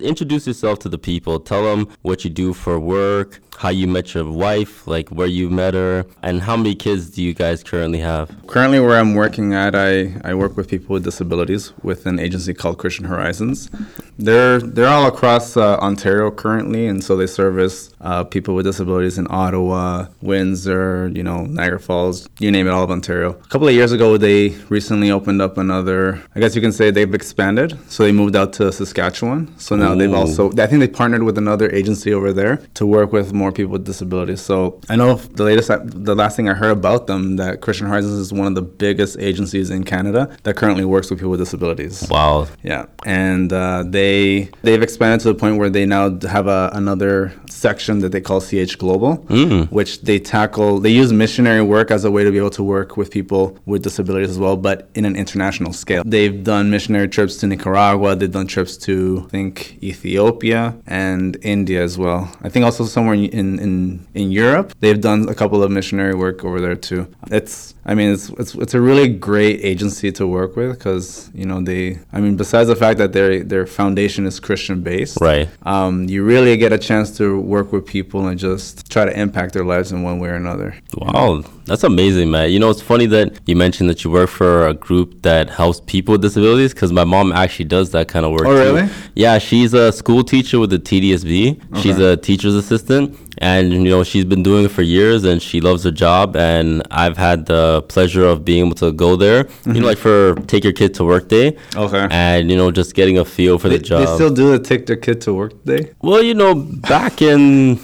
Introduce yourself to the people. Tell them what you do for work, how you met your wife, like where you met her, and how many kids do you guys currently have? Currently, where I'm working at, I, I work with people with disabilities with an agency called Christian Horizons. They're they're all across uh, Ontario currently, and so they service uh, people with disabilities in Ottawa, Windsor, you know, Niagara Falls, you name it, all of Ontario. A couple of years ago, they recently opened up another. I guess you can say they've expanded, so they moved out to Saskatchewan. So now they've also, I think they partnered with another agency over there to work with more people with disabilities. So I know the latest, the last thing I heard about them that Christian Horizons is one of the biggest agencies in Canada that currently works with people with disabilities. Wow. Yeah, and uh, they they've expanded to the point where they now have a, another section that they call CH Global, Mm. which they tackle. They use missionary work as a way to be able to work with people with disabilities as well, but in an international scale. They've done missionary trips to Nicaragua. They've done trips to I think Ethiopia and India as well. I think also somewhere in in in Europe. They've done a couple of missionary work over there too. It's I mean it's it's, it's a really great agency to work with because you know they I mean besides the fact that they they're their foundation is Christian based, Right. um, you really get a chance to work with people and just try to impact their lives in one way or another. Wow, that's amazing, man. You know, it's funny that you mentioned that you work for a group that helps people with disabilities because my mom actually does that kind of work. Oh, too. really? Yeah, she's a school teacher with the TDSB. She's a teacher's assistant. And, you know, she's been doing it for years and she loves her job. And I've had the pleasure of being able to go there, you know, like for Take Your Kid to Work Day. Mm-hmm. Okay. And, you know, just getting a feel for They, the job. they still do the take their kid to work day. well, you know, back in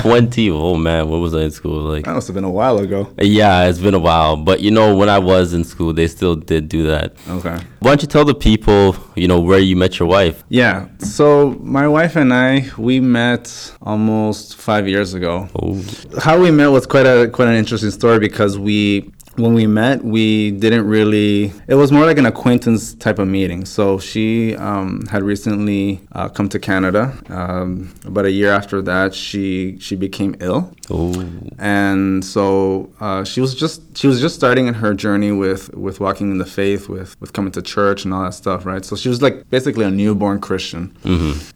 20, oh man, what was I in school? Like, That must have been a while ago. yeah, it's been a while, but you know, when I was in school, they still did do that. Okay. Why don't you tell the people, you know, where you met your wife? Yeah. So my wife and I, we met almost five years ago. Oh, How we met was quite a quite an interesting story because we when we met we didn't really it was more like an acquaintance type of meeting. So she um, had recently uh, come to canada. Um, about a year after that she she became ill. Oh, and so uh, she was just she was just starting in her journey with with walking in the faith with with coming to church and all that stuff right? So she was like basically a newborn christian.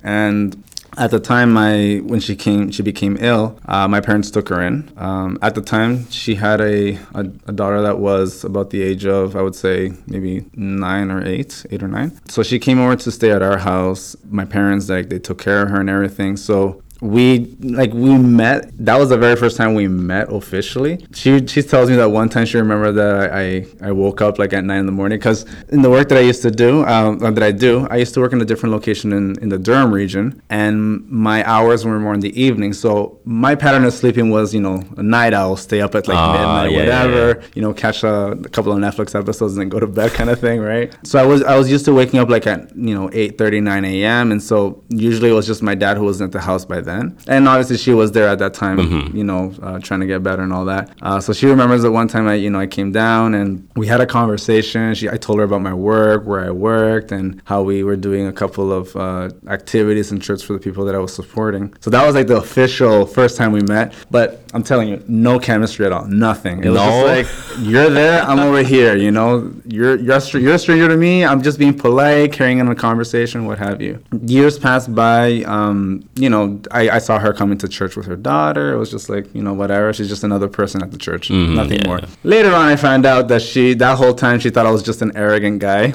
And at the time my when she came she became ill uh, my parents took her in. Um, at the time she had a, a, a daughter that was about the age of i would say maybe nine or eight eight or nine. So she came over to stay at our house. My parents like they took care of her and everything. So we like we met that was the very first time we met officially. She she tells me that one time she remembered that i i, I woke up like at nine in the morning because in the work that i used to do um, uh, that i do i used to work in a different location in, in the durham region and my hours were more in the evening. So my pattern of sleeping was you know a night owl stay up at like Ah, midnight yeah, yeah, whatever you know catch a, a couple of netflix episodes and then go to bed kind of thing right? So i was i was used to waking up like at you know 8 9 a.m and so usually it was just my dad who wasn't at the house by then. And obviously she was there at that time you know uh, trying to get better and all that. Uh, so she remembers that one time i you know i came down and we had a conversation. She i told her about my work where i worked and how we were doing a couple of uh, activities and trips for the people that i was supporting. So that was like the official first time we met. But i'm telling you no chemistry at all. Nothing. It was No? just like you're there i'm over here you know? You're you're a, str- you're a stranger to me. I'm just being polite carrying on a conversation what have you. Years passed by um, you know I, I saw her coming to church with her daughter. It was just like you know whatever. She's just another person at the church. Mm-hmm. Nothing yeah. more. Later on i found out that she that whole time she thought i was just an arrogant guy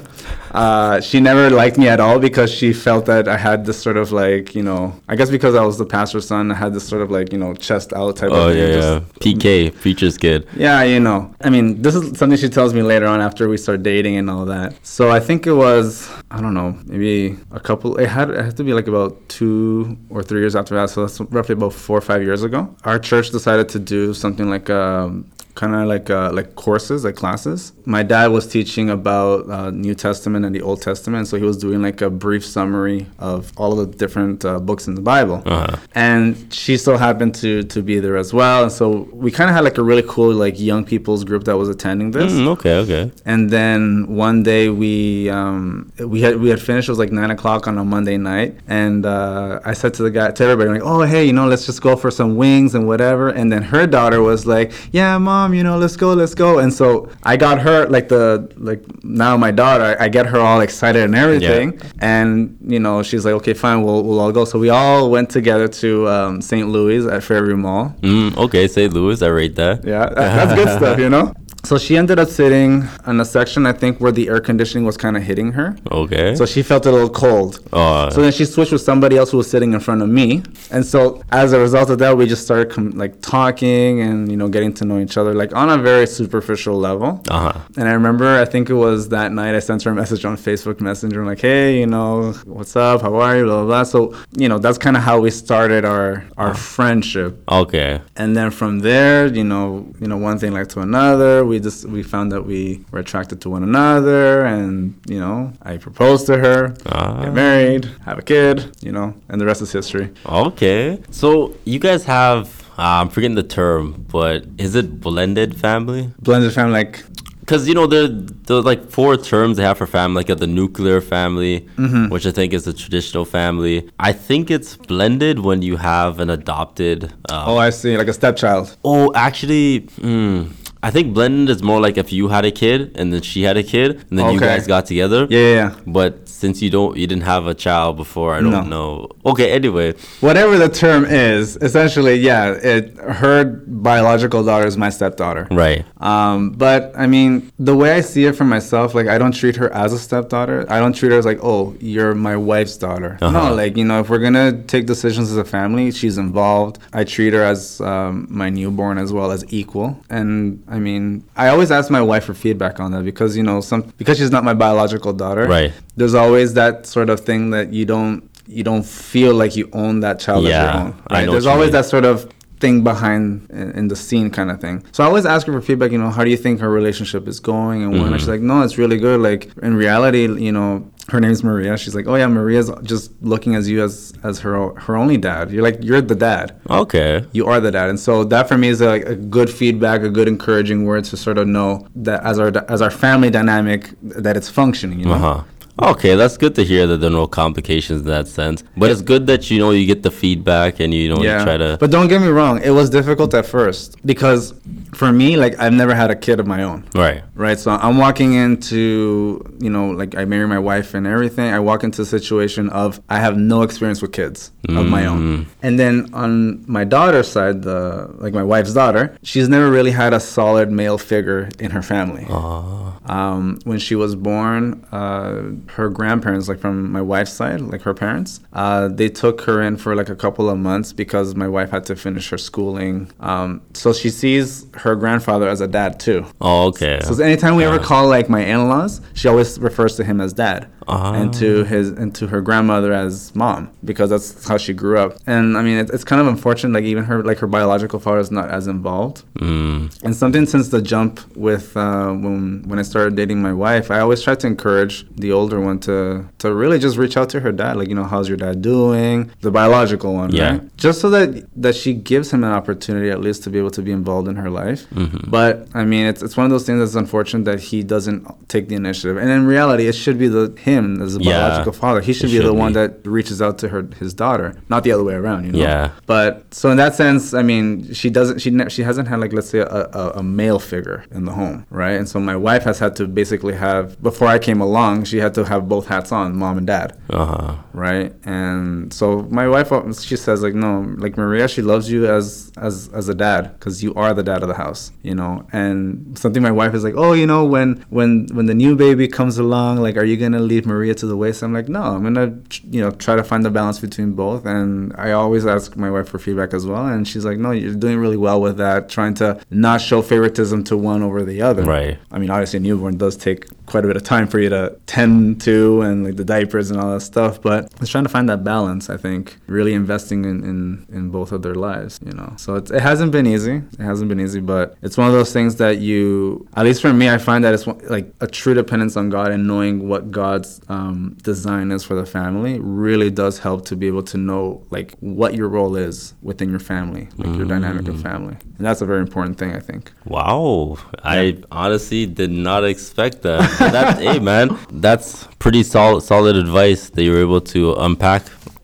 uh, she never liked me at all because she felt that i had this sort of like you know i guess because i was the pastor's son i had this sort of like you know chest out type oh of thing, yeah, yeah. PK, preacher's kid. yeah, you know. I mean, this is something she tells me later on after we start dating and all that. So I think it was, I don't know, maybe a couple. It had it had to be like about two or three years after that. So that's roughly about four or five years ago. Our church decided to do something like um, kind of like uh, like courses, like classes. My dad was teaching about uh, New Testament and the Old Testament, so he was doing like a brief summary of all of the different uh, books in the Bible. Uh-huh. And she so happened to to be there as well, and so we kind of had like a really cool like young people's group that was attending this. Mm, okay, okay. And then one day we um, we had we had finished. It was like nine o'clock on a Monday night, and uh, I said to the guy to everybody like, "Oh hey, you know, let's just go for some wings and whatever." And then her daughter was like, "Yeah, mom, mom, you know, let's go, let's go. And so I got her like the like now my daughter, I, I get her all excited and everything. And you know, she's like, okay, fine, we'll we'll all go. So we all went together to um, St. Louis at Fairview Mall. Mm, okay, St. Louis, I rate that. Yeah, that's good stuff, you know. So she ended up sitting in a section, I think, where the air conditioning was kind of hitting her. Okay. So she felt a little cold. Uh, So then she switched with somebody else who was sitting in front of me, and so as a result of that, we just started com- like talking and you know getting to know each other like on a very superficial level. uh huh. And I remember, I think it was that night, I sent her a message on Facebook Messenger, I'm like, "Hey, you know, what's up? How are you?" Blah blah. blah. So you know, that's kind of how we started our our friendship. Okay. And then from there, you know, you know, one thing led to another. We just we found that we were attracted to one another, and you know, I proposed to her, Ah. get married, have a kid, you know, and the rest is history. Okay. So you guys have, uh, I'm forgetting the term, but is it blended family? Blended family, like Because you know there there's like four terms they have for family. Like the nuclear family, Mm-hmm. which I think is the traditional family. I think it's blended when you have an adopted. Um, oh, I see, like a stepchild. Oh, actually, hmm, I think blended is more like if you had a kid and then she had a kid and then you guys got together. Yeah, yeah, yeah. But since you don't, you didn't have a child before. I don't No. know. Okay. Anyway. Whatever the term is, essentially, yeah, it her biological daughter is my stepdaughter. Right. Um, but I mean, the way I see it for myself, like I don't treat her as a stepdaughter. I don't treat her as like, oh, you're my wife's daughter. Uh-huh. No, like you know, if we're gonna take decisions as a family, she's involved. I treat her as um, my newborn as well as equal. And I mean, I always ask my wife for feedback on that because you know, some because she's not my biological daughter. Right. There's always that sort of thing that you don't you don't feel like you own that child as Yeah, your own. I Right. know There's always mean. that sort of thing behind in, the scene kind of thing. So I always ask her for feedback, you know, how do you think her relationship is going and when? Mm-hmm. And she's like, no, it's really good. Like in reality, you know, her name's Maria. She's like, oh yeah, Maria's just looking as you as as her her only dad. You're like, you're the dad. Okay. You are the dad, and so that for me is like a good feedback, a good encouraging word to sort of know that as our as our family dynamic that it's functioning. You know, Uh huh. Okay, that's good to hear that there are no complications in that sense. But it's good that you know you get the feedback and you know you try to. But don't get me wrong, it was difficult at first because for me, like I've never had a kid of my own. right. Right, so I'm walking into, you know, like I marry my wife and everything. I walk into a situation of I have no experience with kids of my Mm. own. And then on my daughter's side, the like my wife's daughter, she's never really had a solid male figure in her family. Uh, Um, when she was born, uh, her grandparents, like from my wife's side, like her parents, uh, they took her in for like a couple of months because my wife had to finish her schooling. Um, so she sees her grandfather as a dad too. oh, okay. So anytime we ever call like my in-laws, she always refers to him as dad, Ah. and to his and to her grandmother as mom because that's how she grew up. And I mean, it, it's kind of unfortunate. Like even her like her biological father is not as involved. Mm, And something since the jump with uh, when when I started dating my wife, I always try to encourage the older one to to really just reach out to her dad, like you know, how's your dad doing, the biological one, Yeah. right? Just so that that she gives him an opportunity at least to be able to be involved in her life. Mm-hmm. But I mean, it's it's one of those things that's unfortunate that he doesn't take the initiative. And in reality, it should be the him as a Yeah. biological father. He should It be the one be. that reaches out to her his daughter, not the other way around. You know. Yeah. But so in that sense, I mean, she doesn't. She she hasn't had like let's say a, a, a male figure in the home, right? And so my wife has had to basically have before I came along, she had to have both hats on, mom and dad, uh huh. right? And so my wife, she says like, no, like Maria, she loves you as as as a dad because you are the dad of the house, you know. And something my wife is like, oh, you know, when when when the new baby comes along, like, are you gonna leave Maria to the waist. I'm like, no, I'm gonna you know try to find the balance between both. And I always ask my wife for feedback as well, and she's like, no, you're doing really well with that, trying to not show favoritism to one over the other. Right. I mean, obviously, a newborn does take quite a bit of time for you to tend to and like the diapers and all that stuff. But it's trying to find that balance. I think really investing in in, in both of their lives. You know, so it's, it hasn't been easy. It hasn't been easy, but it's one of those things that you, at least for me, I find that it's like a true dependence on God and knowing what God's um, design is for the family really does help to be able to know like what your role is within your family, like your dynamic of family, and that's a very important thing. I think. Wow, I honestly did not expect that. That's hey man, that's pretty solid solid advice that you were able to unpack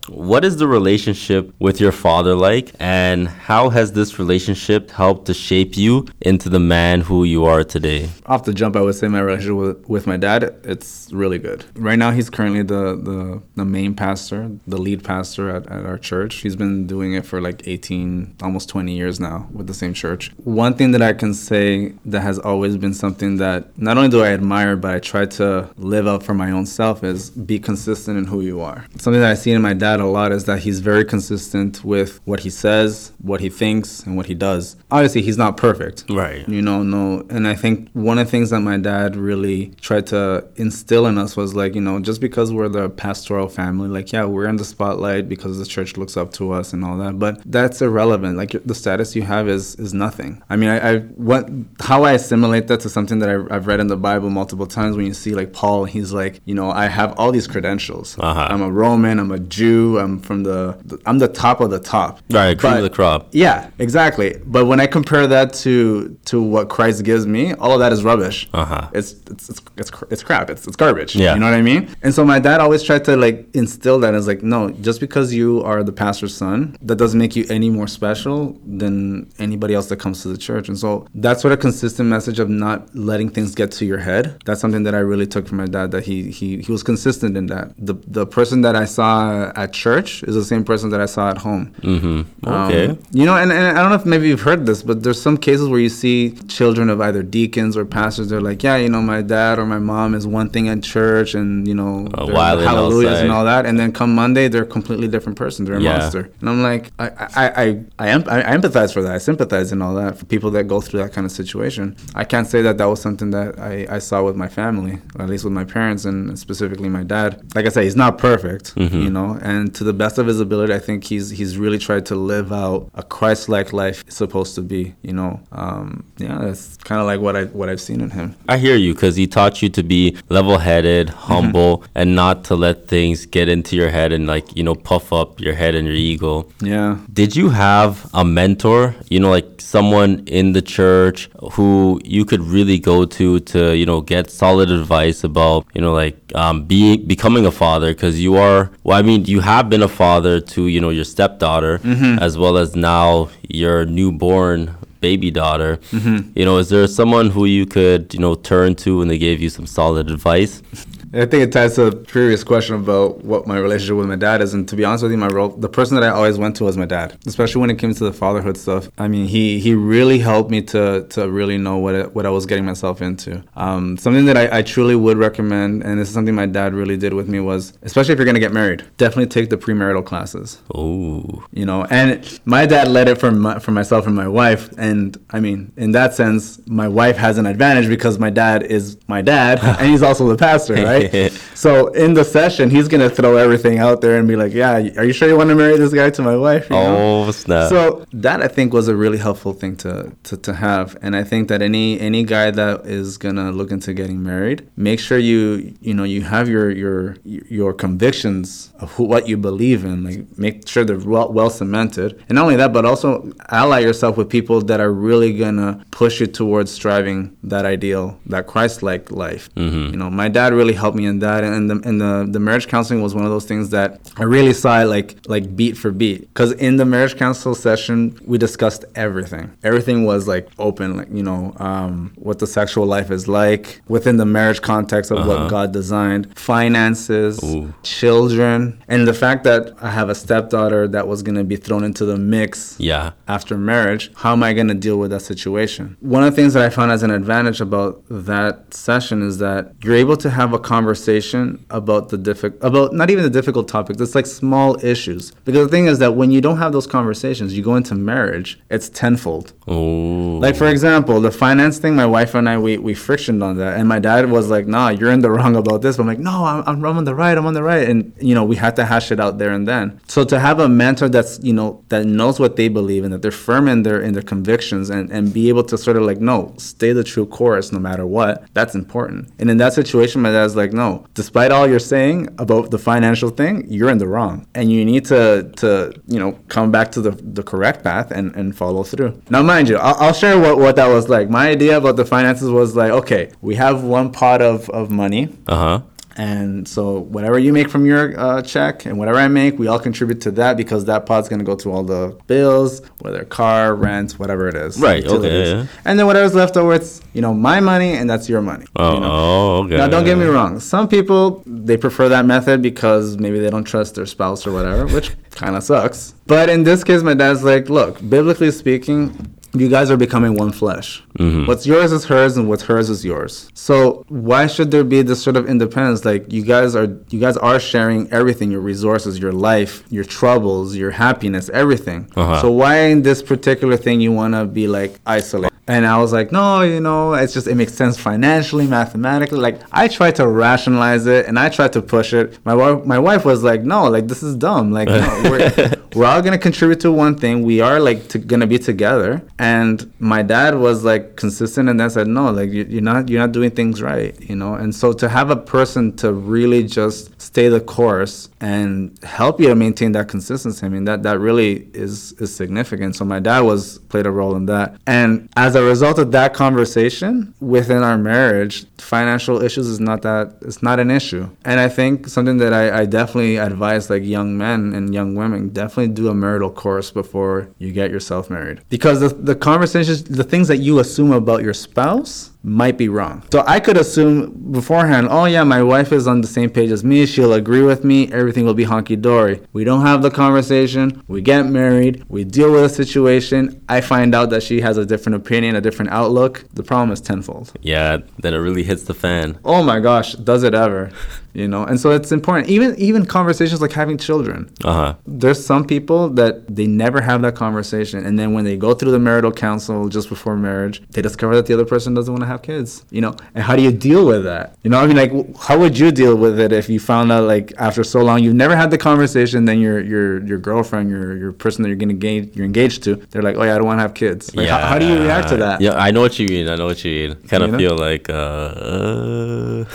what is the relationship with your father like, and how has this relationship helped to shape you into the man who you are today? Off the jump, I would say my relationship with, with my dad, it's really good. Right now, he's currently the, the, the main pastor, the lead pastor at, at our church. He's been doing it for like 18, almost 20 years now with the same church. One thing that I can say that has always been something that not only do I admire, but I try to live up for my own self is be consistent in who you are. Something that I see in my dad a lot is that he's very consistent with what he says, what he thinks, and what he does. Obviously, he's not perfect. Right. You know, no. And I think one of the things that my dad really tried to instill in us was like, you know, just because we're the pastoral family, like, yeah, we're in the spotlight because the church looks up to us and all that, but that's irrelevant. Like, the status you have is is nothing. I mean, I, I what how I assimilate that to something that I, I've read in the Bible multiple times when you see like Paul, he's like, you know, I have all these credentials. Uh-huh. I'm a Roman, I'm a Jew, I'm from the, I'm the top of the top. Right, cream But- of the crop. yeah, exactly. But when I compare that to to what Christ gives me, all of that is rubbish. Uh-huh. It's it's it's it's, it's crap. It's it's garbage. Yeah. You know what I mean? And so my dad always tried to like instill that as like, no, just because you are the pastor's son, that doesn't make you any more special than anybody else that comes to the church. And so that's what a consistent message of not letting things get to your head. That's something that I really took from my dad. That he he he was consistent in that. The the person that I saw at church is the same person that I saw at home. Mm-hmm. Um, Okay. you know, and, and I don't know if maybe you've heard this, but there's some cases where you see children of either deacons or pastors. They're like, yeah, you know, my dad or my mom is one thing at church, and you know, hallelujahs outside. and all that, and then come Monday, they're a completely different person. They're a Yeah. monster, and I'm like, I I I I, em- I empathize for that. I sympathize and all that for people that go through that kind of situation. I can't say that that was something that I, I saw with my family, or at least with my parents, and specifically my dad. Like I say, he's not perfect, Mm-hmm. you know, and to the best of his ability, I think he's he's really tried to live out a Christ-like life is supposed to be. You know, um, yeah, that's kind of like what I what I've seen in him. I hear you because he taught you to be level-headed, humble, and not to let things get into your head and like you know puff up your head and your ego. Yeah. Did you have a mentor, you know, like someone in the church who you could really go to to, you know, get solid advice about, you know, like um, being becoming a father? Because you are, well, I mean, you have been a father to, you know, your stepdaughter mm-hmm. as well as now your newborn baby daughter. Mm-hmm. You know, is there someone who you could, you know, turn to and they gave you some solid advice? I think it ties to the previous question about what my relationship with my dad is. And to be honest with you, my role, the person that I always went to was my dad, especially when it came to the fatherhood stuff. I mean, he he really helped me to to really know what it, what I was getting myself into. Um, something that I, I truly would recommend, and this is something my dad really did with me, was especially if you're gonna get married, definitely take the premarital classes Oh, you know and my dad led it for my, for myself and my wife and i mean in that sense my wife has an advantage because my dad is my dad and he's also the pastor right so in the session he's gonna throw everything out there and be like yeah are you sure you want to marry this guy to my wife you know? oh snap. So that I think was a really helpful thing to, to, to have, and I think that any any guy that is gonna look into getting married, make sure you you know you have your your your convictions of who, what you believe in, like make sure they're well, well cemented, and not only that, but also ally yourself with people that are really gonna push you towards striving that ideal, that Christ-like life. Mm-hmm. You know, my dad really helped me in that, and the and the the marriage counseling was one of those things that I really saw it like like beat for beat, because in the marriage counsel session we discussed everything. Everything was like open, like you know, um, what the sexual life is like within the marriage context of what God designed, finances, Ooh. children, and the fact that I have a stepdaughter that was gonna be thrown into the mix yeah. after marriage, how am I going to deal with that situation? One of the things that I found as an advantage about that session is that you're able to have a conversation about the difficult, about not even the difficult topics, it's like small issues. Because the thing is that when you don't have those conversations, you go into marriage, it's tenfold. Oh. Like for example, the finance thing, my wife and I we we frictioned on that, and my dad was like, "Nah, you're in the wrong about this." But I'm like, "No, I'm, I'm on the right. I'm on the right." And you know, we had to hash it out there and then. So to have a mentor that's you know that knows what they believe and that they're firm in their in their convictions and and be able to sort of like, no, stay the true course no matter what. That's important. And in that situation, my dad's like, "No, despite all you're saying about the financial thing, you're in the wrong, and you need to to you know come back to the the correct path and and follow through." Now, mind you, I'll, I'll share what what that was like. My idea about the finances was like, okay, we have one pot of of money Uh huh. And so whatever you make from your uh, check and whatever I make, we all contribute to that because that pot's gonna go to all the bills, whether car, rent, whatever it is. Right, okay, yeah. And then whatever's left over, it's you know my money and that's your money. Oh, you know? oh, okay. Now, don't get me wrong. Some people they prefer that method because maybe they don't trust their spouse or whatever, which kind of sucks. But in this case, my dad's like, look, biblically speaking, you guys are becoming one flesh. What's yours is hers, and what's hers is yours. So why should there be this sort of independence? Like you guys are, you guys are sharing everything: your resources, your life, your troubles, your happiness, everything. Uh-huh. So why in this particular thing you want to be like isolated? And I was like, no, you know, it's just it makes sense financially, mathematically. Like I tried to rationalize it and I tried to push it. My wife, my wife was like, no, like this is dumb. Like no, we're, we're all gonna contribute to one thing. We are like to, gonna be together. And my dad was like consistent and then said, no, like you, you're not you're not doing things right, you know. And so to have a person to really just stay the course and help you to maintain that consistency, I mean that that really is is significant. So my dad was played a role in that. And as a result of that conversation within our marriage, financial issues is not that it's not an issue. And I think something that I, I definitely advise like young men and young women definitely do a marital course before you get yourself married. Because the, the conversations the things that you assume about your spouse might be wrong. So I could assume beforehand, oh yeah, my wife is on the same page as me. She'll agree with me. Everything will be honky dory. We don't have the conversation. We get married. We deal with a situation. I find out that she has a different opinion, a different outlook. The problem is tenfold. Yeah, then it really hits the fan. Oh my gosh, does it ever? You know, and so it's important. Even even conversations like having children. Uh huh. There's some people that they never have that conversation, and then when they go through the marital council just before marriage, they discover that the other person doesn't want to have kids. You know, and how do you deal with that? You know, I mean, like, how would you deal with it if you found out like after so long you've never had the conversation, then your your your girlfriend, your your person that you're gonna engage, you're engaged to, they're like, oh yeah, I don't want to have kids. Like, how, how do you react to that? Yeah, I know what you mean. I know what you mean. Kind of You know? feel like, uh, uh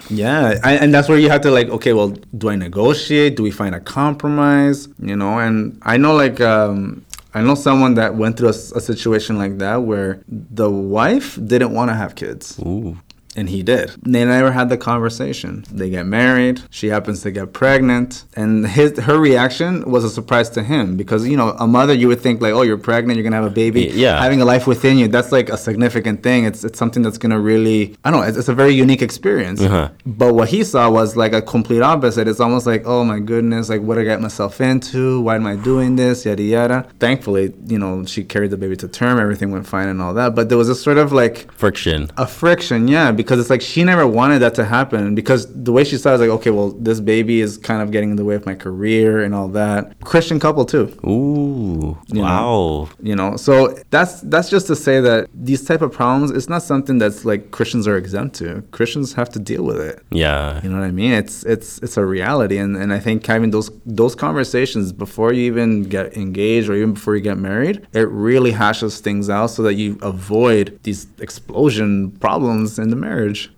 Yeah, I, and that's where you have to like, okay, well, do I negotiate? Do we find a compromise? You know, and I know like um, I know someone that went through a situation like that where the wife didn't want to have kids. ooh, And he did. They never had the conversation. They get married. She happens to get pregnant, and his her reaction was a surprise to him because you know a mother you would think like, oh, you're pregnant, you're gonna have a baby. Yeah. Having a life within you, that's like a significant thing. It's it's something that's gonna really I don't know. It's, it's a very unique experience. Uh-huh. But what he saw was like a complete opposite. It's almost like, oh my goodness, like what did I get myself into? Why am I doing this? Yada yada. Thankfully, you know, she carried the baby to term. Everything went fine and all that. But there was a sort of like friction. a friction, yeah, because it's like she never wanted that to happen because the way she saw it is like, okay, well, this baby is kind of getting in the way of my career and all that. Christian couple too, Ooh, You know. wow. you know. So that's that's just to say that these type of problems, it's not something that's like Christians are exempt to. Christians have to deal with it. Yeah. You know what I mean? It's it's it's a reality, and, and I think having those those conversations before you even get engaged or even before you get married, it really hashes things out so that you avoid these explosion problems in the marriage.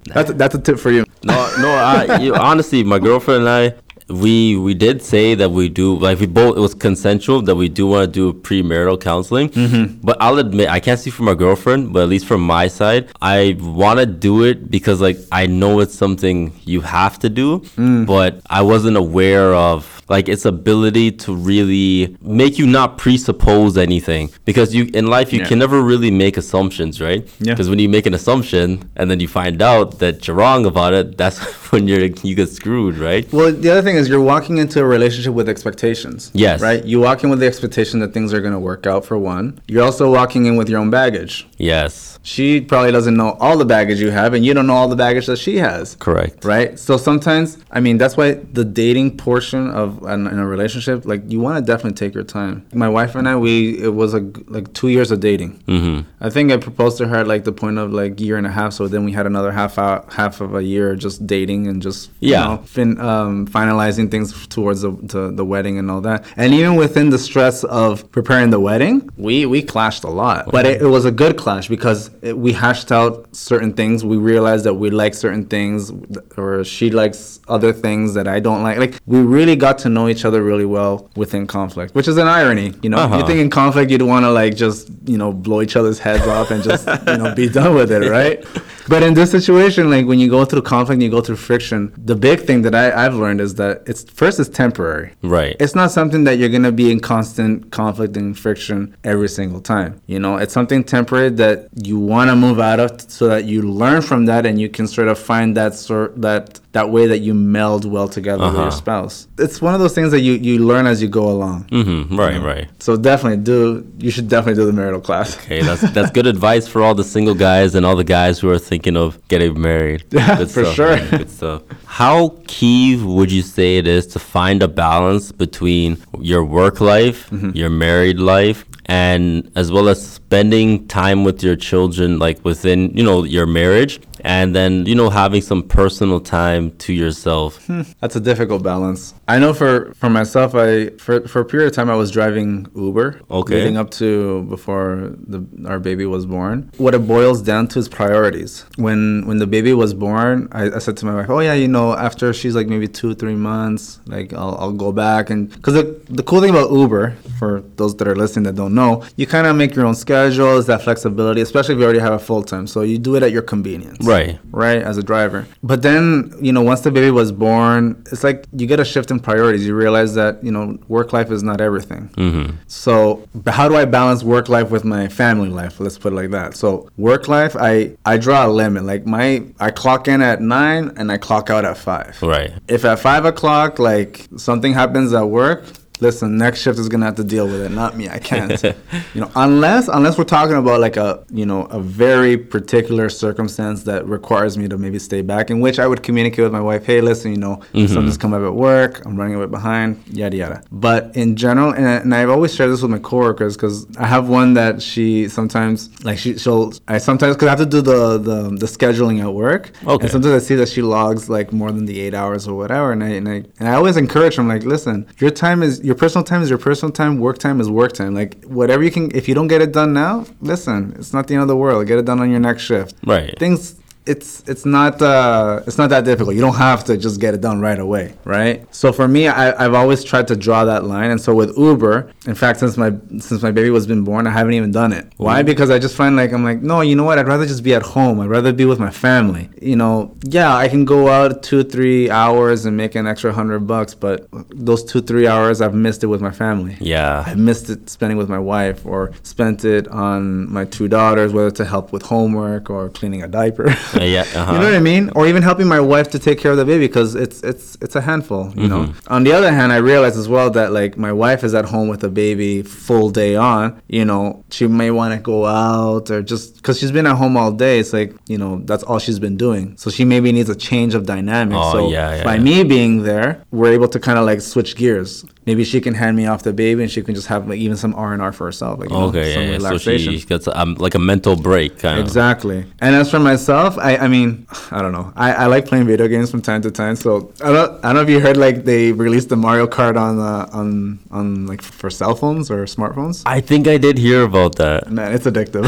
That's that's a tip for you. No, no. I you, honestly, my girlfriend and I, we we did say that we do like we both. It was consensual that we do want to do premarital counseling. Mm-hmm. But I'll admit, I can't speak for my girlfriend, but at least from my side, I want to do it because like I know it's something you have to do, but I wasn't aware of like its ability to really make you not presuppose anything because you in life you Yeah. can never really make assumptions, right? Yeah. Because when you make an assumption and then you find out that you're wrong about it, that's when you're you get screwed, right? Well, the other thing is you're walking into a relationship with expectations. Yes. Right? You walk in with the expectation that things are going to work out for one. You're also walking in with your own baggage. Yes, She probably doesn't know all the baggage you have, and you don't know all the baggage that she has. correct. right? So sometimes, I mean, that's why the dating portion of an, in a relationship, like you want to definitely take your time. My wife and I, we it was g- like two years of dating. Mm-hmm. I think I proposed to her at like the point of like year and a half. So then we had another half out, half of a year just dating and just you Yeah. know, fin, um, finalizing things towards the, the the wedding and all that. And even within the stress of preparing the wedding, we we clashed a lot. But it, it was a good clash because it, we hashed out certain things. We realized that we like certain things, or she likes other things that I don't like. Like we really got to know each other really well within conflict, which is an irony. You know, Uh-huh. you think in conflict you'd want to like just you know blow each other's heads off and just you know be done with it, right? But in this situation, like when you go through conflict, you go through friction, the big thing that I, I've learned is that it's first it's temporary. Right. It's not something that you're gonna be in constant conflict and friction every single time. You know, it's something temporary that you want to move out of, so that you learn from that and you can sort of find that sort that that way that you meld well together with Uh-huh. your spouse. It's one of those things that you you learn as you go along. Mm-hmm. Right. Right. So definitely do. You should definitely do the marital class. Okay, that's that's good advice for all the single guys and all the guys who are thinking of getting married. Yeah, Good for stuff, sure. man. Good stuff. How key would you say it is to find a balance between your work life, Mm-hmm. your married life, and as well as spending time with your children, like within you know your marriage, and then you know having some personal time to yourself? Hmm. That's a difficult balance. I know for for myself, I for for a period of time I was driving Uber. Okay. Leading up to before the our baby was born. What it boils down to is priorities. When when the baby was born, I, I said to my wife, "Oh yeah, you know, after she's like maybe two three months, like I'll I'll go back and because the the cool thing about Uber for those that are listening that don't know, you kind of make your own schedule. Is that flexibility, especially if you already have a full time, so you do it at your convenience Right. Right. As a driver. But then you know once the baby was born it's like you get a shift in priorities. You realize that you know work life is not everything. Mm-hmm. so how do i balance work life with my family life? Let's put it like that. So work life i i draw a limit. Like my i clock in at nine and i clock out at five. Right. if at five o'clock like something happens at work listen next shift is gonna have to deal with it not me i can't you know unless unless we're talking about like a you know a very particular circumstance that requires me to maybe stay back in which i would communicate with my wife hey listen you know mm-hmm. something's come up at work i'm running a bit behind yada yada but in general and, and i've always shared this with my coworkers because i have one that she sometimes like she she'll i sometimes because i have to do the, the the scheduling at work Okay. and sometimes I see that she logs like more than the eight hours or whatever, and I and I and I always encourage her. I'm like, listen, your time is your personal time is your personal time. Work time is work time. Like whatever you can, if you don't get it done now, listen, it's not the end of the world. Get it done on your next shift. Right. Things. It's it's not uh, it's not that difficult. You don't have to just get it done right away, right? So for me, I, I've always tried to draw that line, and so with Uber, in fact, since my since my baby was been born, I haven't even done it. Why? Because I just find like I'm like, no, you know what? I'd rather just be at home. I'd rather be with my family. You know, yeah, I can go out two three hours and make an extra hundred bucks, but those two three hours I've missed it with my family. Yeah. I missed it spending with my wife or spent it on my two daughters, whether to help with homework or cleaning a diaper. Uh, yeah. Uh-huh. You know what I mean? Or even helping my wife to take care of the baby because it's it's it's a handful, you know. On the other hand, I realize as well that like my wife is at home with a baby full day on, you know, she may want to go out or just cuz she's been at home all day, it's like, you know, that's all she's been doing. So she maybe needs a change of dynamic. Oh, so yeah, yeah, by yeah. me being there, we're able to kind of like switch gears. Maybe she can hand me off the baby and she can just have like even some R&R for herself, like know, Okay. some Yeah, yeah. So she gets um, like a mental break, kind of. Exactly. And as for myself, I, I mean, I don't know. I, I like playing video games from time to time. So I don't I don't know if you heard like they released the Mario Kart on uh, on on like for cell phones or smartphones. I think I did hear about that. Man, it's addictive.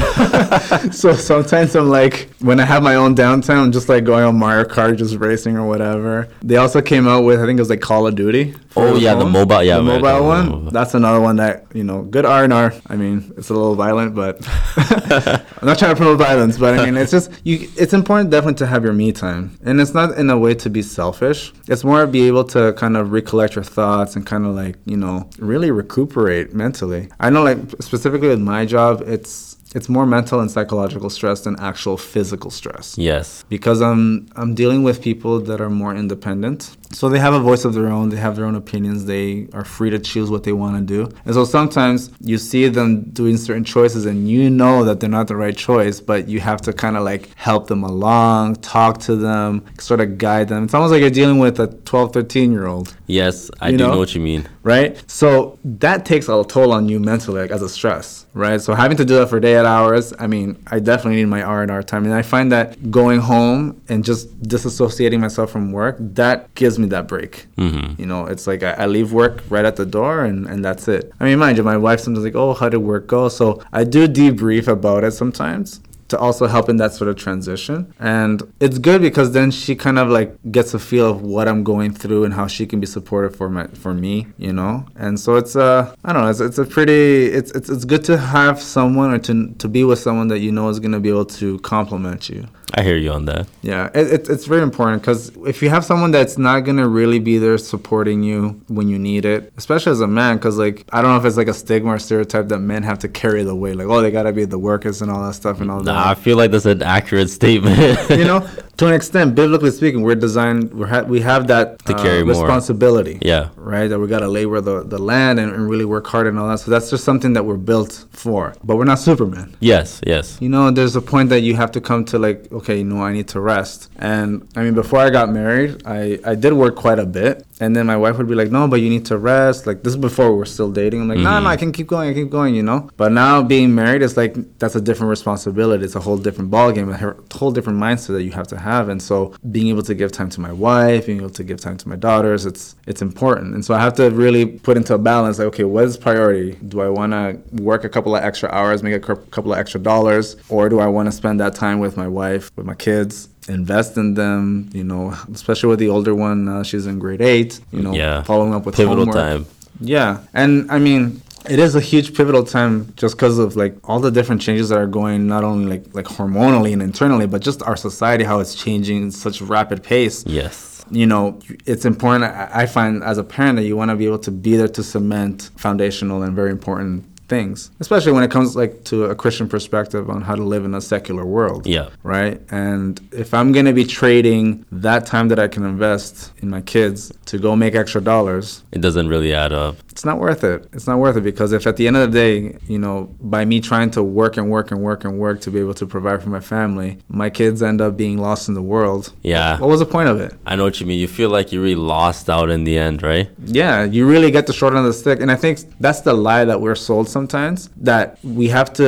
so sometimes I'm like, when I have my own downtime, I'm just like going on Mario Kart, just racing or whatever. They also came out with, I think it was like Call of Duty. Oh, yeah, the mobile- yeah, the mobile one. mobile. That's another one that you know, good R and R. I mean, it's a little violent, but I'm not trying to promote violence. But I mean, it's just you. It's important definitely to have your me time, and it's not in a way to be selfish. It's more to be able to kind of recollect your thoughts and kind of like you know really recuperate mentally. I know, like specifically with my job, it's it's more mental and psychological stress than actual physical stress Yes. because I'm I'm dealing with people that are more independent. So they have a voice of their own, they have their own opinions, they are free to choose what they want to do. And so sometimes you see them doing certain choices and you know that they're not the right choice, but you have to kind of like help them along, talk to them, sort of guide them. It's almost like you're dealing with a 12, 13 year old Yes, I do know? know what you mean. right? So that takes a toll on you mentally, like as a stress, right? So having to do that for day at hours, I mean, I definitely need my R and R time, and I find that going home and just disassociating myself from work that gives me that break. Mm-hmm. You know, it's like I, I leave work right at the door, and and that's it. I mean, mind you, my wife sometimes like, oh, how did work go? So I do debrief about it sometimes to also help in that sort of transition. And it's good because then she kind of like gets a feel of what I'm going through and how she can be supportive for my for me, you know. And so it's a I don't know, it's, it's a pretty it's, it's it's good to have someone or to to be with someone that you know is going to be able to complement you. I hear you on that. Yeah, it, it, it's very important because if you have someone that's not gonna really be there supporting you when you need it, especially as a man, because like I don't know if it's like a stigma or stereotype that men have to carry the weight, like oh they gotta be the workers and all that stuff and all that. Nah, I feel like that's an accurate statement. you know, to an extent, biblically speaking, we're designed we ha- we have that To uh, carry more. responsibility. yeah. Right, that we gotta labor the, the land and, and really work hard and all that. So that's just something that we're built for. But we're not Superman. Yes. Yes. You know, there's a point that you have to come to like, okay, you know, I need to rest. And I mean, before I got married, I, I did work quite a bit. And then my wife would be like, no, but you need to rest. Like, this is before we were still dating. I'm like, no, no, I mm-hmm. can keep going. I keep going, you know? But now being married is like, that's a different responsibility. It's a whole different ballgame, a whole different mindset that you have to have. And so being able to give time to my wife, being able to give time to my daughters, it's, it's important. And so I have to really put into a balance, like, okay, what is priority? Do I want to work a couple of extra hours, make a couple of extra dollars, or do I want to spend that time with my wife, with my kids? Invest in them you know especially with the older one uh, she's in grade eight you know Yeah. following up with Pivotal homework. time. yeah and i mean it is a huge pivotal time just because of like all the different changes that are going not only like like hormonally and internally but just our society how it's changing in such rapid pace Yes. you know, it's important. I I find as a parent that you want to be able to be there to cement foundational and very important things, especially when it comes like to a Christian perspective on how to live in a secular world. Yeah. Right. And if I'm gonna be trading that time that I can invest in my kids to go make extra dollars, It doesn't really add up. it's not worth it. It's not worth it because if at the end of the day, you know, by me trying to work and work and work and work to be able to provide for my family, my kids end up being lost in the world. Yeah. What was the point of it? I know what you mean. You feel like you really lost out in the end, right? Yeah, you really get the short end of the stick. And I think that's the lie that we're sold sometimes that we have to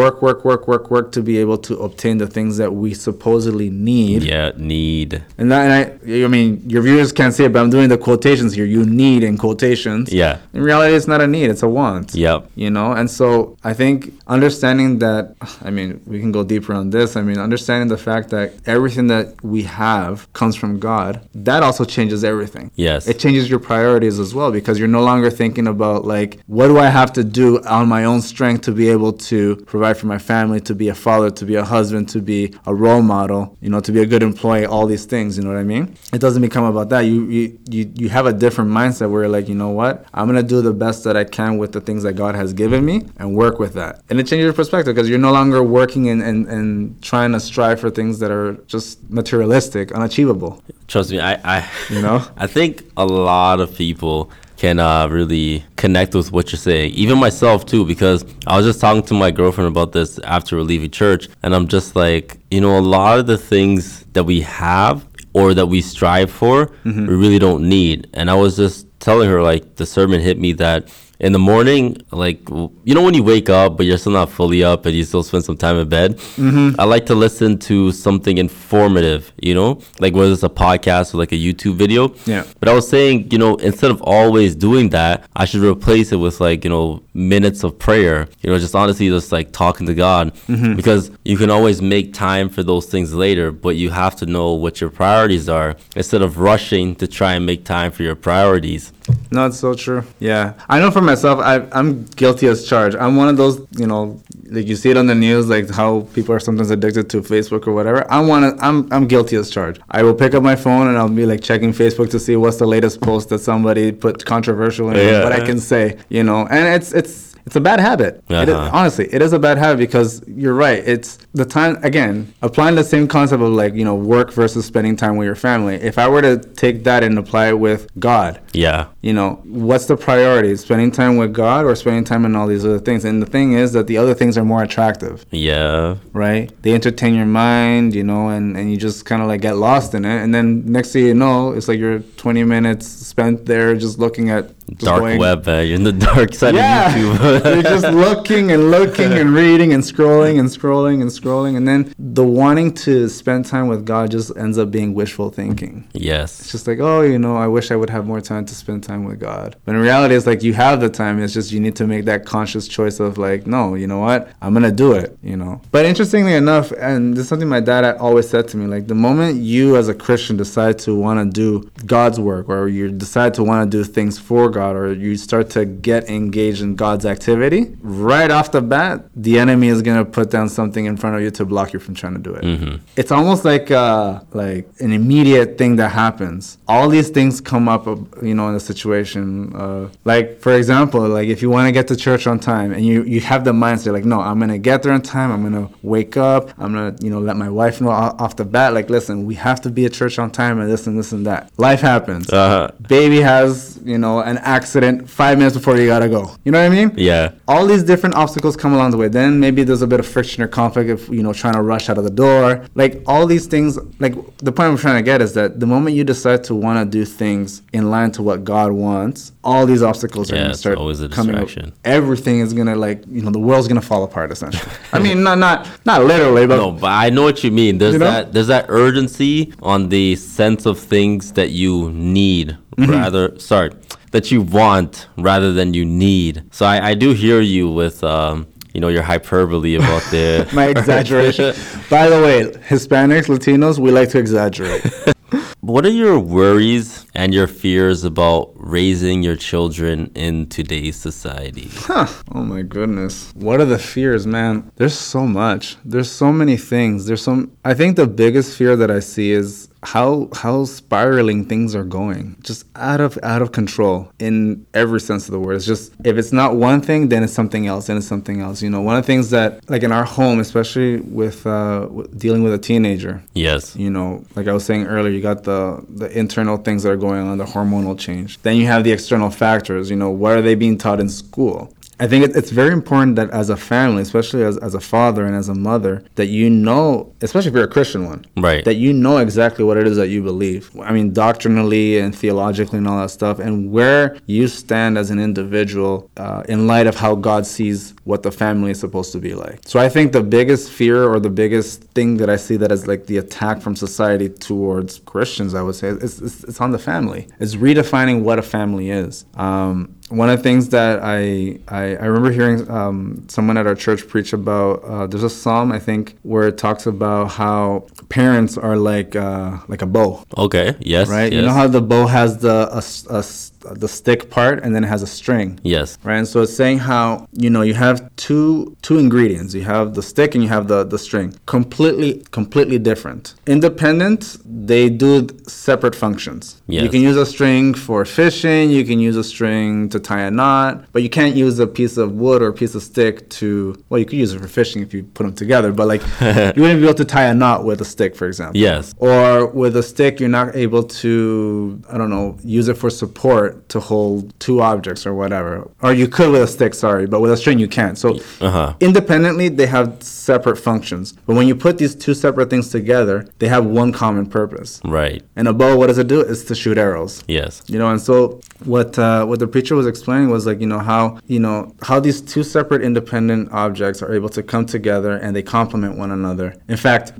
work, work, work, work, work to be able to obtain the things that we supposedly need. Yeah. Need. And, that, and I, I mean, your viewers can't see it, but I'm doing the quotations here. You need in quotations. Yeah. In reality, it's not a need, it's a want. Yep. You know, and so I think understanding that, I mean, we can go deeper on this. I mean, understanding the fact that everything that we have comes from God, that also changes everything. Yes. It changes your priorities as well because you're no longer thinking about, like, what do I have to do on my own strength to be able to provide for my family, to be a father, to be a husband, to be a role model, you know, to be a good employee, all these things, you know what I mean? It doesn't become about that. You, you, you, you have a different mindset where you're like, you know what? I'm going to do the best that I can with the things that God has given me and work with that. And it changes your perspective because you're no longer working and, and, and trying to strive for things that are just materialistic, unachievable, Trust me, I, I you know? I think a lot of people can uh, really connect with what you're saying. Even myself too, because I was just talking to my girlfriend about this after leaving church, and I'm just like, you know, a lot of the things that we have or that we strive for, we really don't need. And I was just telling her like the sermon hit me that in the morning, like you know when you wake up but you're still not fully up and you still spend some time in bed. Mm-hmm. I like to listen to something informative, you know, like whether it's a podcast or like a YouTube video. Yeah. But I was saying, you know, instead of always doing that, I should replace it with like, you know, minutes of prayer. You know, just honestly just like talking to God. Mm-hmm. Because you can always make time for those things later, but you have to know what your priorities are instead of rushing to try and make time for your priorities. No, it's so true. Yeah, I know for myself, I, I'm guilty as charged. I'm one of those, you know, like you see it on the news, like how people are sometimes addicted to Facebook or whatever. I'm one. Of, I'm I'm guilty as charged. I will pick up my phone and I'll be like checking Facebook to see what's the latest post that somebody put controversial in, Yeah. what I can say, you know. And it's it's it's a bad habit. Uh-huh. honestly, it is a bad habit because you're right. It's the time again applying the same concept of like you know work versus spending time with your family. If I were to take that and apply it with God, Yeah. you know, what's the priority? Spending time with God or spending time in all these other things? And the thing is that the other things are more attractive, Yeah. right? They entertain your mind, you know, and, and you just kind of like get lost in it. And then next thing you know, it's like you're 20 minutes spent there just looking at Dark going- web, man. You're in the dark side Yeah, of YouTube. you're just looking and looking and reading and scrolling and scrolling and scrolling, and then the wanting to spend time with God just ends up being wishful thinking. Yes, it's just like, oh, you know, I wish I would have more time to spend time with God. But in reality, it's like you have the time. It's just you need to make that conscious choice of like, no, you know what? I'm gonna do it. You know. But interestingly enough, and this is something my dad always said to me, like the moment you as a Christian decide to want to do God's work or you decide to want to do things for God or you start to get engaged in God's activity, right off the bat, the enemy is gonna put down something in front of you to block you from trying to do it. Mm-hmm. It's almost like uh, like an immediate thing that happens. All these things come up, uh, you know, in a situation. Uh, like for example, like if you want to get to church on time and you you have the mindset like, no, I'm gonna get there on time. I'm gonna wake up. I'm gonna you know let my wife know off the bat. Like, listen, we have to be at church on time and this and this and that. Life happens. Uh-huh. Baby has you know an accident five minutes before you gotta go. You know what I mean? Yeah. all these different obstacles come along the way. Then maybe there's a bit of friction or conflict if you know trying to rush out of the door. Like all these things. Like the point I'm trying to get is that the moment you decide to want to do things in line to what God wants, all these obstacles are Yeah, gonna start always a coming. up. distraction. Everything is gonna like you know the world's gonna fall apart essentially. I mean not not not literally, but No, but I know what you mean. There's You know? that there's that urgency on the sense of things that you need Mm-hmm. rather sorry, that you want rather than you need. So I, I do hear you with um you know your hyperbole about the my exaggeration. By the way, Hispanics, Latinos, we like to exaggerate. What are your worries and your fears about raising your children in today's society? Huh. Oh my goodness. What are the fears, man? There's so much. There's so many things. There's some I think the biggest fear that I see is how how spiraling things are going. Just out of out of control in every sense of the word. It's just if it's not one thing, then it's something else, then it's something else. You know, one of the things that like in our home, especially with uh dealing with a teenager, Yes. you know, like I was saying earlier, you got the the internal things that are going on, the hormonal change. Then you have the external factors. You know, what are they being taught in school? I think it, it's very important that as a family, especially as, as a father and as a mother, that you know, especially if you're a Christian one, Right. that you know exactly what it is that you believe. I mean, doctrinally and theologically and all that stuff, and where you stand as an individual uh, in light of how God sees what the family is supposed to be like. So I think the biggest fear or the biggest thing that I see that is like the attack from society towards Christians, I would say, is it's, it's on the family. It's redefining what a family is. Um, one of the things that I I, I remember hearing um, someone at our church preach about uh, there's a psalm I think where it talks about how parents are like uh, like a bow Okay. Yes. right Yes. you know how the bow has the a a the stick part and then it has a string. Yes. right? And so it's saying how you know you have two two ingredients. You have the stick and you have the the string. Completely completely different. Independent they do separate functions. You can use a string for fishing. You can use a string to tie a knot but you can't use a piece of wood or a piece of stick to well you could use it for fishing if you put them together but like you wouldn't be able to tie a knot with a stick for example. Yes. or with a stick you're not able to i don't know use it for support to hold two objects or whatever or you could with a stick sorry but with a string you can't so Uh-huh. independently they have separate functions but when you put these two separate things together they have one common purpose Right. and a bow what does it do it's to shoot arrows Yes. you know and so what uh, what the preacher was explaining was like you know how you know how these two separate independent objects are able to come together and they complement one another. In fact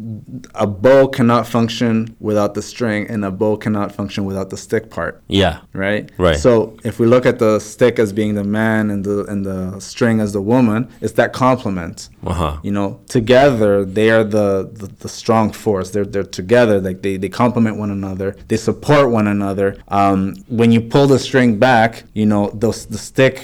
a bow cannot function without the string and a bow cannot function without the stick part. Yeah. right? Right. so if we look at the stick as being the man and the and the string as the woman it's that complement. Uh huh. you know together they are the, the, the strong force. They're, they're together. Like they, they complement one another. They support one another. Um, when you pull the string back you know the, the stick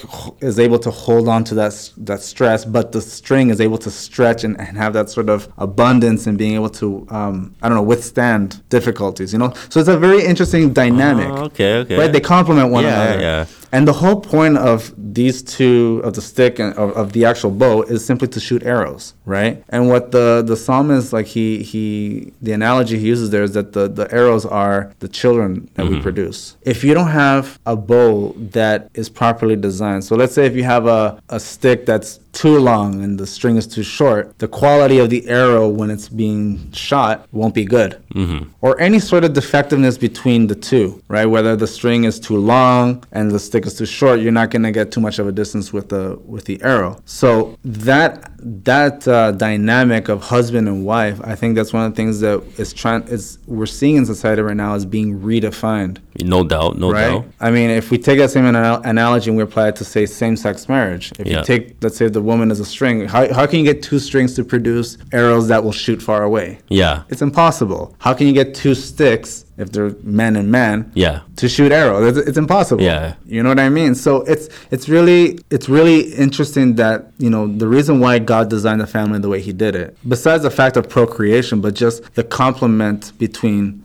is able to hold on to that that stress but the string is able to stretch and, and have that sort of abundance and being able to um, i don't know withstand difficulties you know so it's a very interesting dynamic Oh, okay. Okay. right they complement one Yeah, another yeah. And the whole point of these two, of the stick and of, of the actual bow, is simply to shoot arrows, right? And what the the psalmist like he he the analogy he uses there is that the the arrows are the children that we mm-hmm. produce. If you don't have a bow that is properly designed, so let's say if you have a a stick that's too long and the string is too short, the quality of the arrow when it's being shot won't be good. Mm-hmm. Or any sort of defectiveness between the two, right? Whether the string is too long and the stick is too short, you're not going to get too much of a distance with the with the arrow. So that that uh, dynamic of husband and wife, I think that's one of the things that is trying is we're seeing in society right now is being redefined. No doubt, no right? doubt. I mean, if we take that same anal- analogy and we apply it to say same-sex marriage, if Yeah. you take, let's say, the woman is a string, how, how can you get two strings to produce arrows that will shoot far away? Yeah, It's impossible. How can you get two sticks if they're man and man yeah, to shoot arrows? It's, it's impossible. Yeah. You know what I mean? So it's it's really it's really interesting that you know the reason why God designed the family the way He did it, besides the fact of procreation, but just the complement between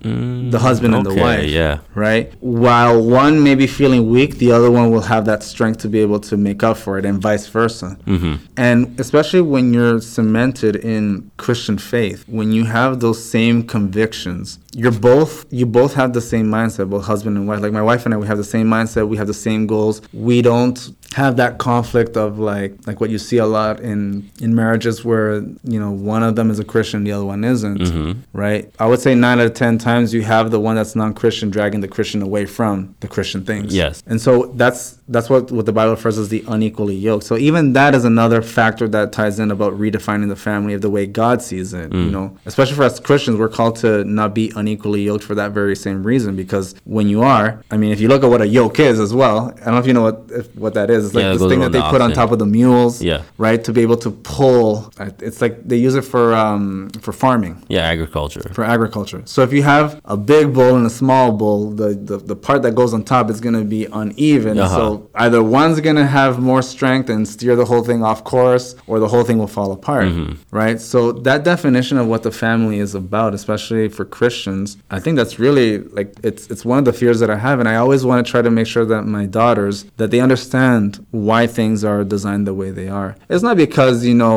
the husband and the wife. yeah. Right. While one may be feeling weak, the other one will have that strength to be able to make up for it, and vice versa. Mm-hmm. And especially when you're cemented in Christian faith, when you have those same convictions, you're both you both have the same mindset, both husband and wife. Like my wife and I, we have the same mindset. We have the same goals. We don't have that conflict of like like what you see a lot in in marriages where you know one of them is a Christian, the other one isn't. Mm-hmm. Right? I would say nine out of ten times you have the one that's non-Christian dragging the Christian away from the Christian things. Yes. And so that's that's what what the Bible refers as the unequally yoked. So even that is another factor that ties in about redefining the family of the way God sees it. You know, especially for us Christians, we're called to not be unequally yoked for that very same reason. Because when you are, I mean, if you look at what a yoke is as well, I don't know if you know what if, what that is. It's like Yeah, this thing that they the put on top of the mules. Yeah. Right to be able to pull. It's like they use it for um for farming Yeah, agriculture. for agriculture. So if you have a big bull and a small bull, the, the, the part that goes on top is going to be uneven. Uh-huh. So either one's going to have more strength and steer the whole thing off course, or the whole thing will fall apart. Mm-hmm. Right. So that definition of what the family is about, especially for Christians, I think that's really like it's it's one of the fears that I have, and I always want to try to make sure that my daughters that they understand why things are designed the way they are. It's not because you know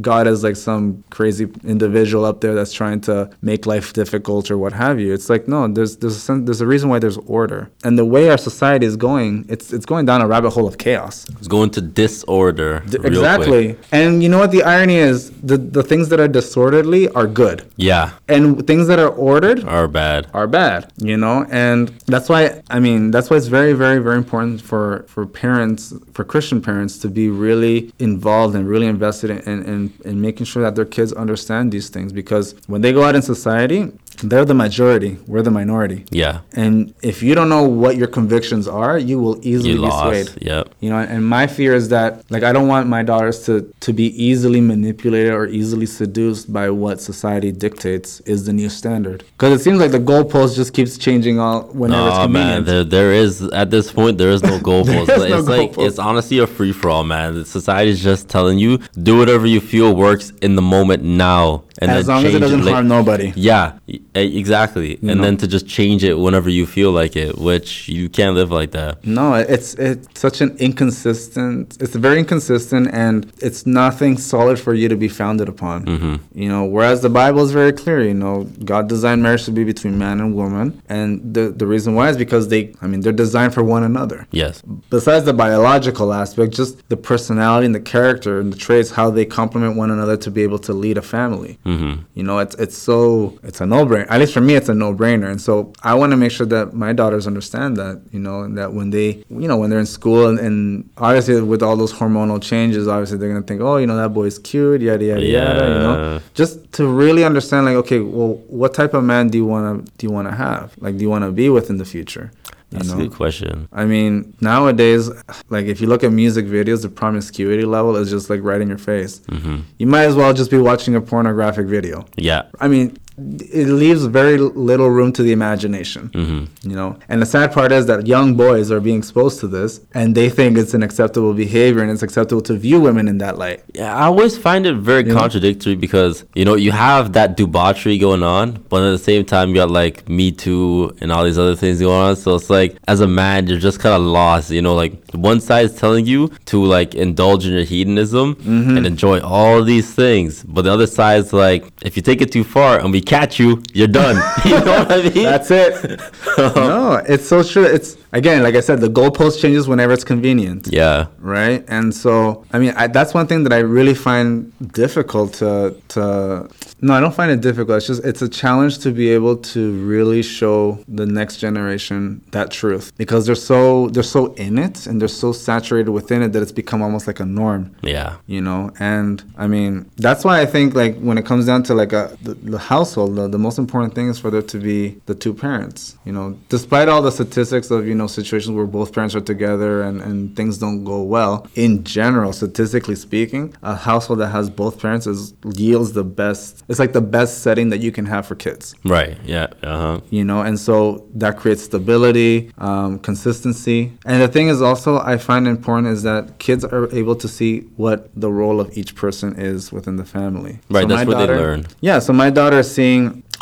God is like some crazy individual up there that's trying to make life difficult or what have you. It's like no, there's there's a sen- there's a reason why there's order, and the way our society is going, it's it's going down a rabbit hole of chaos. It's going to disorder. D- exactly. quick. And you know what the irony is? The the things that are disorderly are good, Yeah, and things that are ordered are bad. are bad you know and that's why i mean that's why it's very very very important for for parents for christian parents to be really involved and really invested in in, in, in making sure that their kids understand these things. Because when they go out in society they're the majority we're the minority Yeah, and if you don't know what your convictions are you will easily you be swayed Yep. you know and my fear is that like i don't want my daughters to to be easily manipulated or easily seduced by what society dictates is the new standard because it seems like the goalpost just keeps changing all whenever it's Oh convenient man, there there is at this point there is no goalpost. There is no it's like goalpost. it's honestly a free for all, man. The Society is just telling you do whatever you feel works in the moment now, and as long as it doesn't later. harm nobody Yeah, exactly. and know? then to just change it whenever you feel like it, which you can't live like that. no it's it's such an inconsistent it's very inconsistent and it's nothing solid for you to be founded upon Mm-hmm. you know whereas the bible is very clear you know god designed marriage to be between man and woman and the the reason why is because they i mean they're designed for one another Yes. besides the biological aspect, just the personality and the character and the traits, how they complement one another to be able to lead a family. Mm-hmm. You know, it's it's so it's a no brainer. At least for me, it's a no brainer. And so I want to make sure that my daughters understand that. You know, and that when they you know when they're in school and, and obviously with all those hormonal changes, obviously they're gonna think, oh, you know, that boy's cute, yada yada yada. You know, just to really understand, like, okay, well, what type of man do you wanna do you wanna have? Like, do you wanna be with in the future? You That's know? a good question. I mean, nowadays, like if you look at music videos, the promiscuity level is just like right in your face. hmm You might as well just be watching a pornographic video. Yeah. I mean, it leaves very little room to the imagination, hmm you know. And the sad part is that young boys are being exposed to this, and they think it's an acceptable behavior and it's acceptable to view women in that light. Yeah, I always find it very You know? contradictory because you know you have that debauchery going on, but at the same time you got like Me Too and all these other things going on. So it's like as a man, you're just kind of lost. You know, like one side is telling you to like indulge in your hedonism Mm-hmm. and enjoy all these things, but the other side is like if you take it too far, and we catch you, you're done. you know what I mean? That's it. no, it's so true. It's again, like I said, the goalpost changes whenever it's convenient. yeah. right? And so, I mean, I, that's one thing that I really find difficult to to. No, I don't find it difficult. It's just it's a challenge to be able to really show the next generation that truth because they're so they're so in it and they're so saturated within it that it's become almost like a norm Yeah. you know and i mean that's why i think like when it comes down to like a the, the household the, the most important thing is for there to be the two parents you know despite all the statistics of you know situations where both parents are together and, and things don't go well in general statistically speaking a household that has both parents is yields the best it's like the best setting that you can have for kids Right. Yeah. Uh huh. you know and so that creates stability um, consistency and the thing is also i find important is that kids are able to see what the role of each person is within the family Right, So that's what they learn. yeah so my daughter is seeing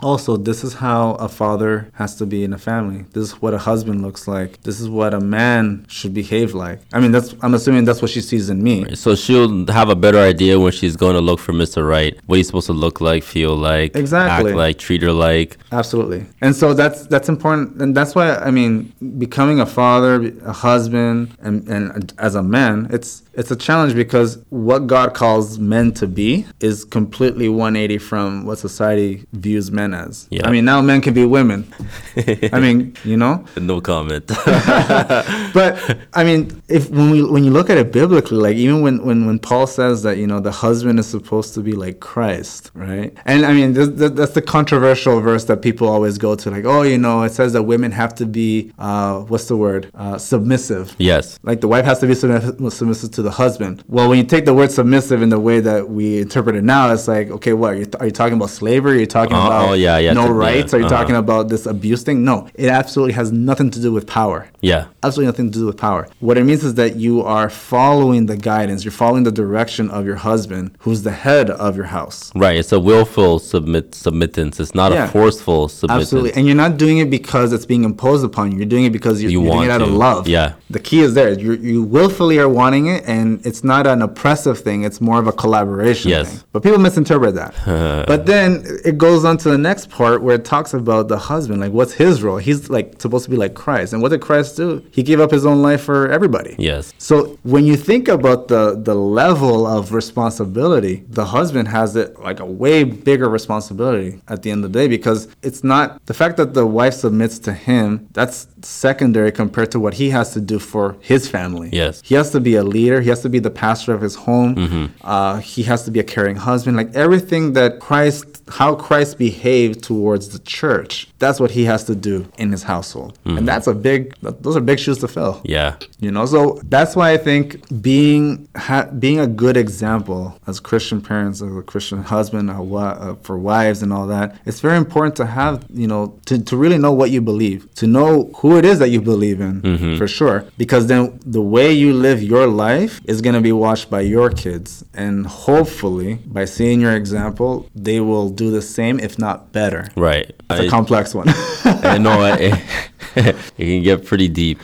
also this is how a father has to be in a family this is what a husband looks like this is what a man should behave like i mean that's i'm assuming that's what she sees in me So she'll have a better idea when she's going to look for Mr. Right. What he's supposed to look like, feel like, Exactly. act like, treat her like. Absolutely. And so that's that's important and that's why I mean becoming a father, a husband and, and as a man, it's it's a challenge because what God calls men to be is completely 180 from what society views men as. Yeah. I mean, now men can be women. I mean, you know, No comment. but I mean, if when we when you look at it biblically, like even when when when Paul says that you know the husband is supposed to be like Christ, right? And I mean, this, this, that's the controversial verse that people always go to, like, oh, you know, it says that women have to be uh, what's the word, uh, submissive. yes. Like the wife has to be submissive, submissive to the husband. Well, when you take the word submissive in the way that we interpret it now, it's like, okay, what are you, are you talking about slavery? Are you talking Oh, about oh, yeah, yeah, no to- yeah, rights? Are you uh-huh. talking about this abuse thing? No, it absolutely has nothing to do with power Yeah. absolutely nothing to do with power. What it means is that you are following the guidance, you're following the direction of your husband, who's the head of your house. Right. It's a willful submit submittance. It's not Yeah. a forceful submittance. Absolutely. And you're not doing it because it's being imposed upon you. You're doing it because you're, You you're doing it out of love. Yeah. The key is there. You you willfully are wanting it, and it's not an oppressive thing. It's more of a collaboration Yes. thing. But people misinterpret that. but then it goes on to the next part where it talks about the husband. Like, what's his role? He's like supposed to be like Christ. And what did Christ do? He gave up his own life for everybody. Yes. So when you think about the the level of responsibility, the husband has it like a way bigger responsibility at the end of the day because it's not the fact that the wife submits to him, that's secondary compared to what he has to do for his family. Yes. He has to be a leader, he has to be the pastor of his home. Uh, he has to be a caring husband. Like everything that Christ how Christ behaved towards the church, that's what he has to do in his household. And that's a big those are big shoes to fill. Yeah. You know, so that's why I think being ha- being a good example as Christian parents, as a Christian husband, a wi- uh, for wives and all that, it's very important to have you know to, to really know what you believe, to know who it is that you believe in for sure, because then the way you live your life is going to be watched by your kids, and hopefully by seeing your example, they will do the same, if not better. Right. It's a complex one. I know it, it can get pretty deep.